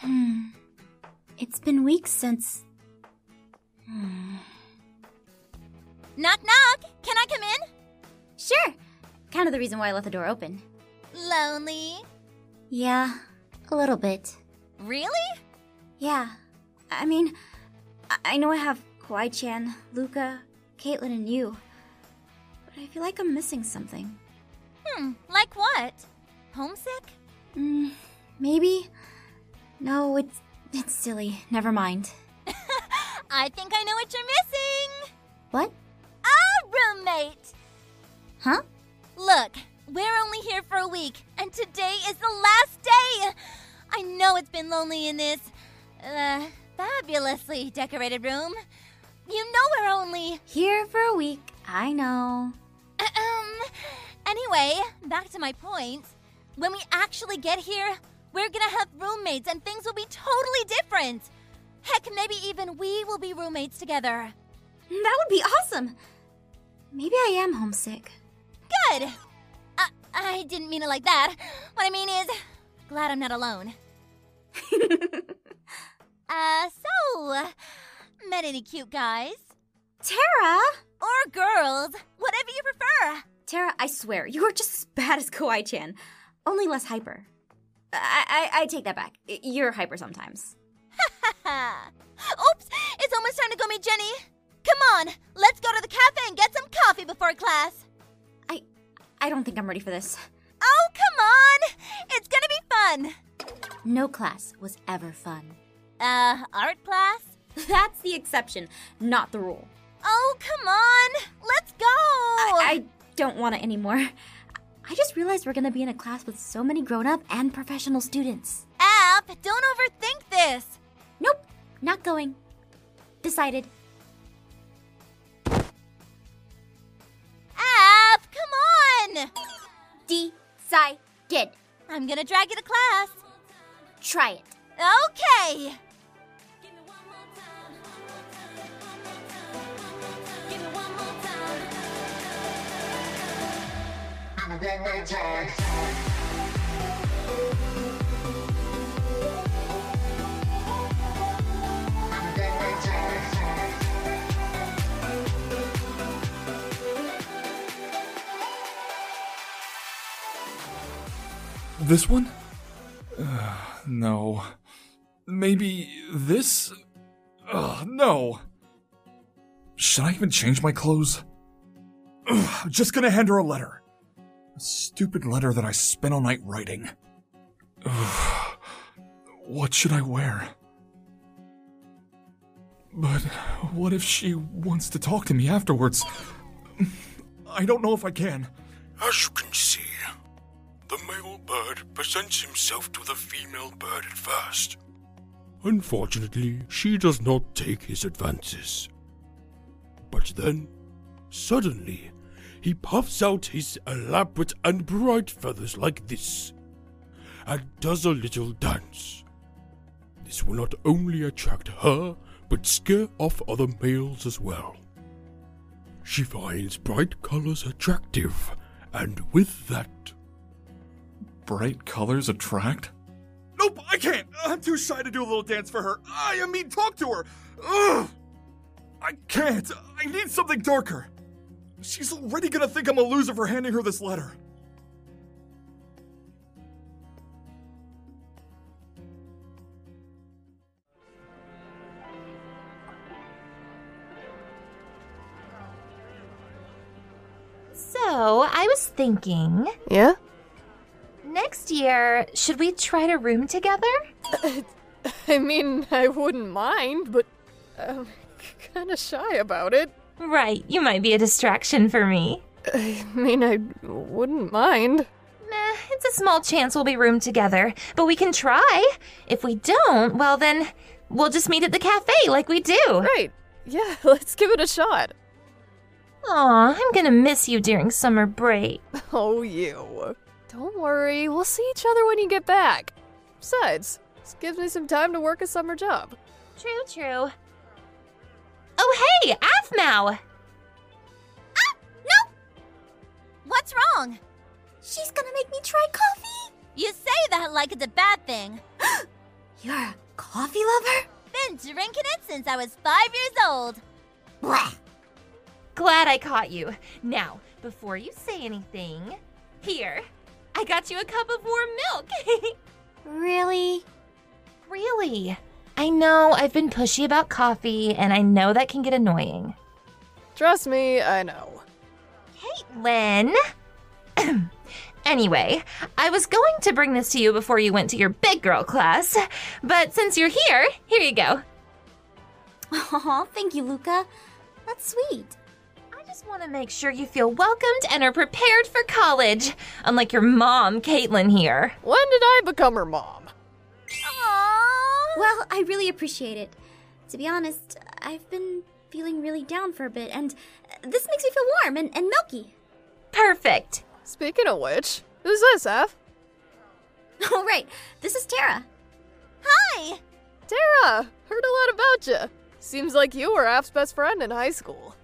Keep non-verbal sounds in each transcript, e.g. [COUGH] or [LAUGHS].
Hmm. It's been weeks since. Hmm. Knock, knock! Can I come in? Sure. Kind of the reason why I left the door open. Lonely? Yeah, a little bit. Really? Yeah. I mean, I- I know I have Kawaii~Chan, Luca, Caitlin, and you. But I feel like I'm missing something. Hmm, like what? Homesick? Mm, maybe? No, it's it's silly. Never mind. [LAUGHS] I think I know what you're missing! What? A roommate! Huh? Look, we're only here for a week, and today is the last day! I know it's been lonely in this, uh, fabulously decorated room. You know we're only. Here for a week. I know. Um. Anyway, back to my point. When we actually get here, we're gonna have roommates and things will be totally different. Heck, maybe even we will be roommates together. That would be awesome. Maybe I am homesick. Good! I, I didn't mean it like that. What I mean is, glad I'm not alone. [LAUGHS] uh, so, met any cute guys? Tara! Or girls, whatever you prefer. Tara, I swear, you are just as bad as Kawaii~Chan, only less hyper. I, I, I take that back. You're hyper sometimes. [LAUGHS] Oops, it's almost time to go meet Jenny. Come on, let's go to the cafe and get some coffee before class. I I don't think I'm ready for this. Oh, come on! It's gonna be fun. No class was ever fun. Uh, art class? [LAUGHS] That's the exception, not the rule. Oh, come on! Let's go! I, I don't want it anymore. I just realized we're gonna be in a class with so many grown up and professional students. Aph, don't overthink this. Nope, not going. Decided. Aph, come on! Decided. I'm gonna drag you to class. Try it. Okay. This one? Uh, no. Maybe this? No. Should I even change my clothes? Ugh, just gonna hand her a letter. A stupid letter that I spent all night writing. Ugh, [SIGHS] what should I wear? But what if she wants to talk to me afterwards? [SIGHS] I don't know if I can. As you can see, the male bird presents himself to the female bird at first. Unfortunately, she does not take his advances. But then, suddenly, he puffs out his elaborate and bright feathers like this, and does a little dance. This will not only attract her, but scare off other males as well. She finds bright colors attractive, and with that, Bright colors attract? Nope, I can't! I'm too shy to do a little dance for her. I mean, talk to her! Ugh! I can't! I need something darker! She's already gonna think I'm a loser for handing her this letter. So, I was thinking, Yeah? next year, should we try to room together? [LAUGHS] I mean, I wouldn't mind, but. I'm [LAUGHS] kinda shy about it. Right, you might be a distraction for me. I mean, I wouldn't mind. Nah, it's a small chance we'll be roomed together, but we can try. If we don't, well then, we'll just meet at the cafe like we do. Right. Yeah, [LAUGHS] let's give it a shot. Aw, I'm gonna miss you during summer break. Oh, you. Don't worry, we'll see each other when you get back. Besides, this gives me some time to work a summer job. True, true. Oh, hey, Aphmau! Ah, What's wrong? She's gonna make me try coffee. You say that like it's a bad thing. [GASPS] You're a coffee lover? Been drinking it since I was five years old. Blah. Glad I caught you. Now, before you say anything, here, I got you a cup of warm milk. [LAUGHS] Really? really? I know I've been pushy about coffee, and I know that can get annoying. Trust me, I know. Lynn. [CLEARS THROAT] anyway, I was going to bring this to you before you went to your big girl class, but since you're here, here you go. Aw, thank you, Luca. That's sweet. I just want to make sure you feel welcomed and are prepared for college, unlike your mom, Caitlin here. When did I become her mom? Aww. Well, I really appreciate it. To be honest, I've been feeling really down for a bit, and this makes me feel warm and, and milky. Perfect. Speaking of which, who's this, F? [LAUGHS] Oh, right. This is Tara. Hi. Tara! Heard a lot about you. Seems like you were Aph's best friend in high school.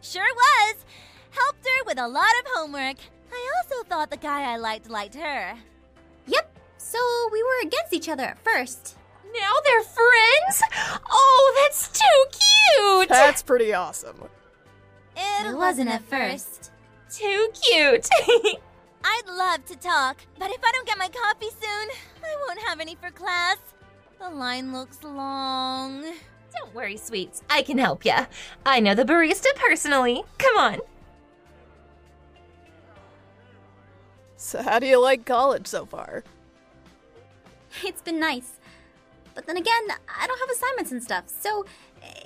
Sure was. Helped her with a lot of homework. I also thought the guy I liked liked her. Yep. So we were against each other at first. Now they're friends? Oh, that's too cute! That's pretty awesome. It, It wasn't at first. Too cute. [LAUGHS] I'd love to talk, but if I don't get my coffee soon, I won't have any for class. The line looks long. Don't worry, sweets. I can help ya. I know the barista personally. Come on. So, how do you like college so far? It's been nice. But then again, I don't have assignments and stuff, so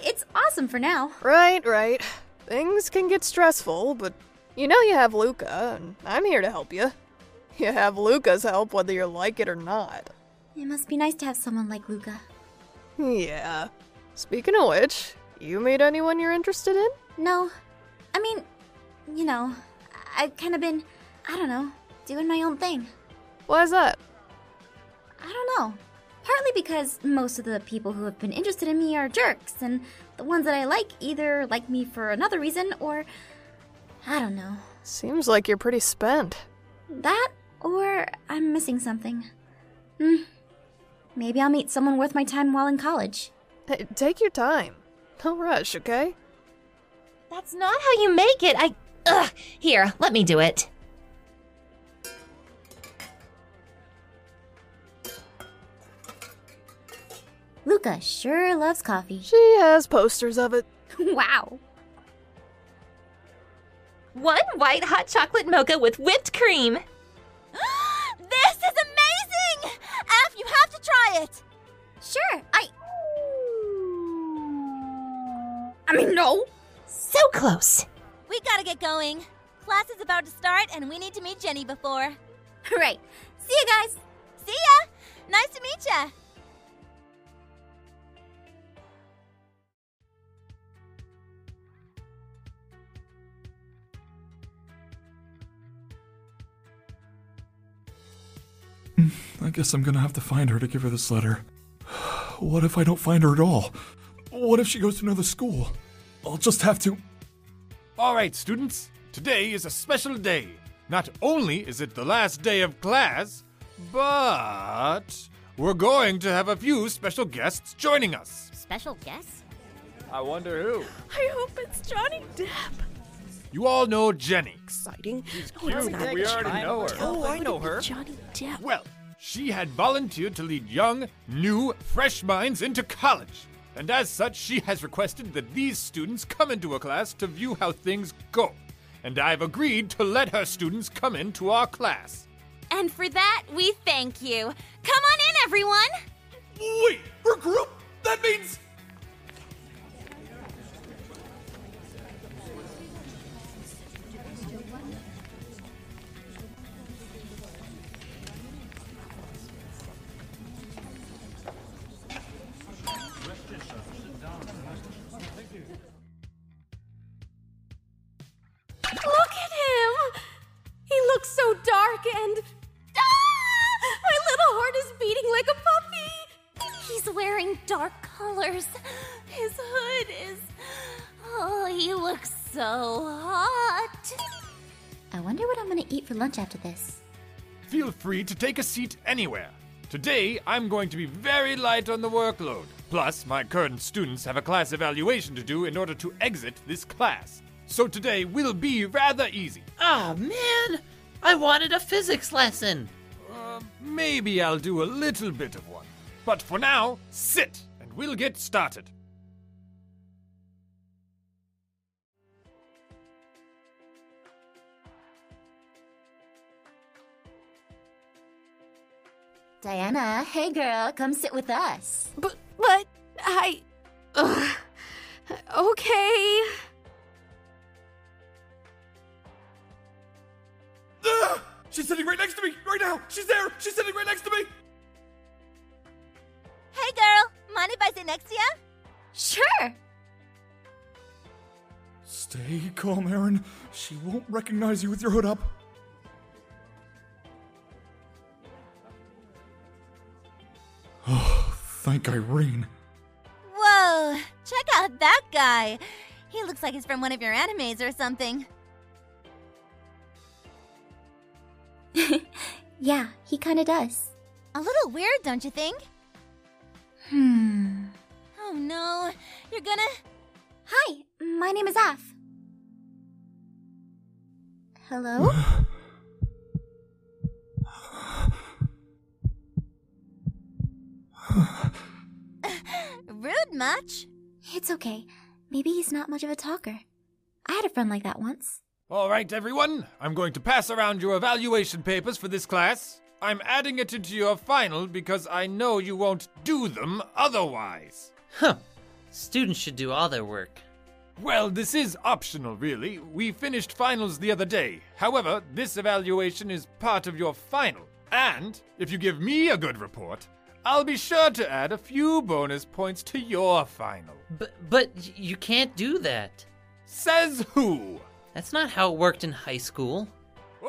it's awesome for now. Right, right. Things can get stressful, but you know you have Luca, and I'm here to help you. You have Luca's help whether you like it or not. It must be nice to have someone like Luca. Yeah. Speaking of which, you meet anyone you're interested in? No, I mean, you know, I've kind of been, I don't know, doing my own thing. Why's that? I don't know. Partly because most of the people who have been interested in me are jerks, and the ones that I like either like me for another reason or. I don't know. Seems like you're pretty spent. That or I'm missing something. Hmm. Maybe I'll meet someone worth my time while in college. Hey, take your time. No rush, okay? That's not how you make it. I. Ugh. Here, let me do it. Luca sure loves coffee. She has posters of it. [LAUGHS] wow. One white hot chocolate mocha with whipped cream. [GASPS] this is amazing! Aph, you have to try it! Sure, I. I mean, no. So close. We gotta get going. Class is about to start, and we need to meet Jenny before. [LAUGHS] Right. See you guys. See ya! Nice to meet ya! I guess I'm gonna have to find her to give her this letter. [SIGHS] What if I don't find her at all? What if she goes to another school? I'll just have to. All right, students, today is a special day. Not only is it the last day of class, but we're going to have a few special guests joining us. Special guests? I wonder who. I hope it's Johnny Depp. You all know Jenny. Exciting. Oh, we already know her. Oh, oh I know her. Johnny Depp. Well, she had volunteered to lead young, new, fresh minds into college. And as such, she has requested that these students come into a class to view how things go. And I've agreed to let her students come into our class. And for that, we thank you. Come on in, everyone! Wait, her group? That means. For lunch after this. Feel free to take a seat anywhere. Today, I'm going to be very light on the workload. Plus, my current students have a class evaluation to do in order to exit this class. So today will be rather easy. Oh man, I wanted a physics lesson. Uh, maybe I'll do a little bit of one. But for now, sit and we'll get started. Diana, hey girl, come sit with us. But, but, I. Ugh. Okay. Ugh! She's sitting right next to me right now. She's there. She's sitting right next to me. Hey, girl, mind if I sit next to you? Sure. Stay calm, Aaron. She won't recognize you with your hood up. Thank Irene. Whoa, check out that guy. He looks like he's from one of your animes or something. [LAUGHS] Yeah, he kinda does. A little weird, don't you think? Hmm. Oh no, you're gonna. Hi, my name is Aph. Hello? [LAUGHS] Rude much? It's okay. Maybe he's not much of a talker. I had a friend like that once. All right, everyone, I'm going to pass around your evaluation papers for this class. I'm adding it into your final because I know you won't do them otherwise. Huh. Students should do all their work. Well, this is optional, really. We finished finals the other day. However, this evaluation is part of your final. And if you give me a good report, I'll be sure to add a few bonus points to your final. But but you can't do that. Says who? That's not how it worked in high school. [LAUGHS]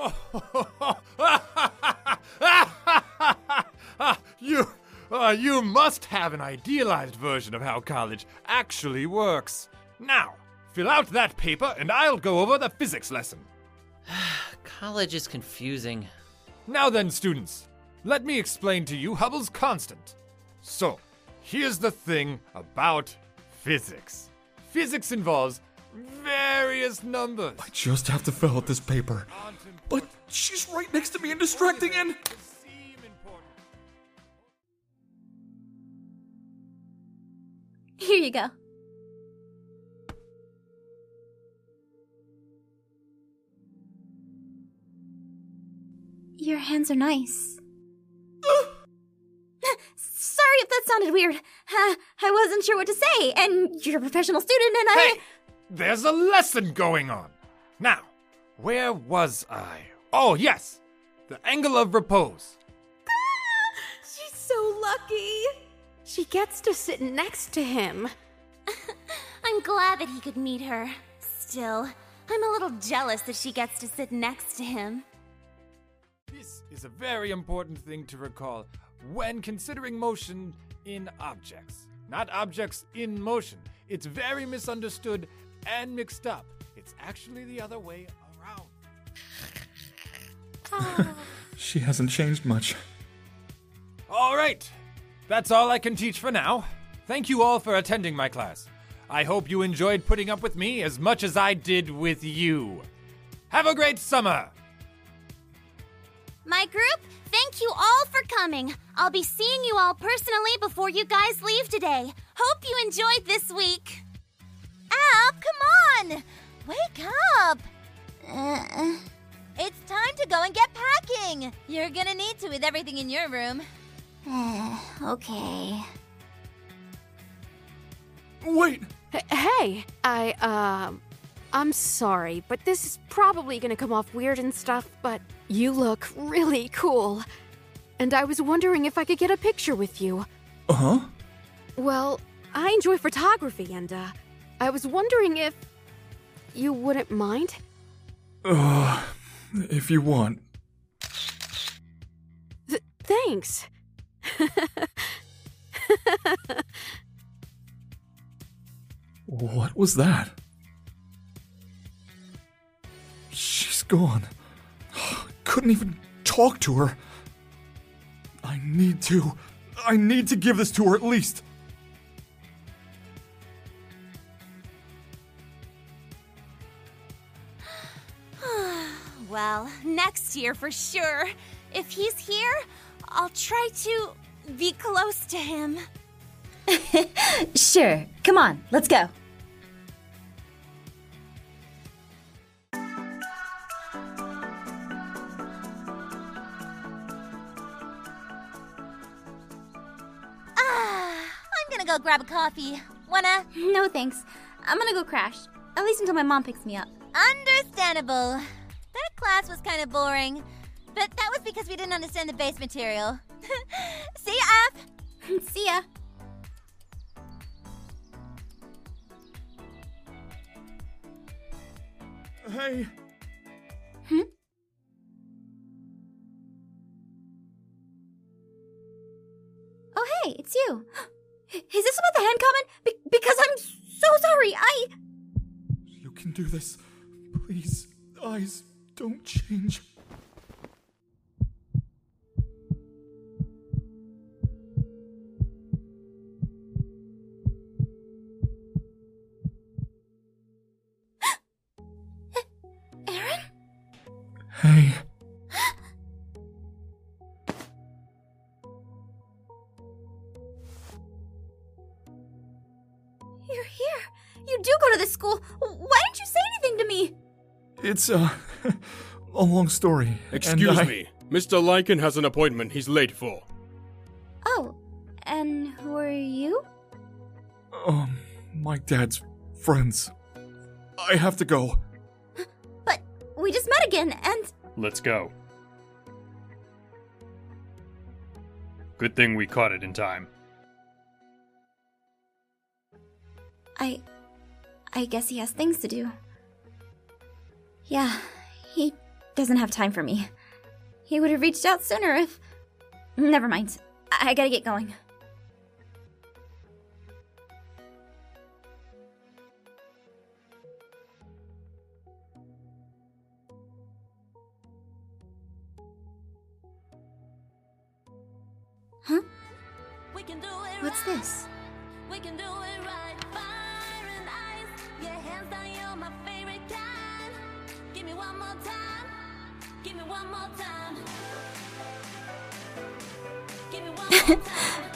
you, uh, you must have an idealized version of how college actually works. Now, fill out that paper and I'll go over the physics lesson. [SIGHS] College is confusing. Now then, students, let me explain to you Hubble's constant. So, here's the thing about physics physics involves various numbers. I just have to fill out this paper. But she's right next to me and distracting and. Here you go. Your hands are nice. Sounded weird. Uh, I wasn't sure what to say, and you're a professional student, and I. Hey, there's a lesson going on. Now, where was I? Oh, yes, the angle of repose. She's so lucky. She gets to sit next to him. [LAUGHS] I'm glad that he could meet her. Still, I'm a little jealous that she gets to sit next to him. This is a very important thing to recall when considering motion in objects. Not objects in motion. It's very misunderstood and mixed up. It's actually the other way around. [LAUGHS] She hasn't changed much. All right. That's all I can teach for now. Thank you all for attending my class. I hope you enjoyed putting up with me as much as I did with you. Have a great summer! My group, thank you all for coming. I'll be seeing you all personally before you guys leave today. Hope you enjoyed this week. Aph, come on! Wake up! Uh, It's time to go and get packing. You're gonna need to with everything in your room. [SIGHS] okay. Wait! H- Hey, I, um, I'm sorry, but this is probably gonna come off weird and stuff, but you look really cool. And I was wondering if I could get a picture with you. Uh huh. Well, I enjoy photography, and, uh, I was wondering if you wouldn't mind? Uh, if you want. Th- thanks. What was that? She's gone. Couldn't even talk to her. I need to. I need to give this to her at least. [SIGHS] well, next year for sure. If he's here, I'll try to be close to him. [LAUGHS] Sure. Come on, let's go. Go grab a coffee. Wanna? No thanks. I'm gonna go crash. At least until my mom picks me up. Understandable. That class was kind of boring, but that was because we didn't understand the base material. [LAUGHS] See ya, F. [LAUGHS] See ya. Hey. Hmm? Oh, hey, it's you. Is this about the hand comment? Be- because I'm so sorry. I. You can do this. Please, eyes, don't change. You're here. You do go to this school. Why didn't you say anything to me? It's, uh, [LAUGHS] a long story. Excuse I- me. Mr. Lycan has an appointment he's late for. Oh, and who are you? Um, my dad's friends. I have to go. But we just met again, and. Let's go. Good thing we caught it in time. I. I guess he has things to do. Yeah, he doesn't have time for me. He would have reached out sooner if. Never mind. I, gotta get going.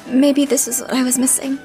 Maybe this is what I was missing.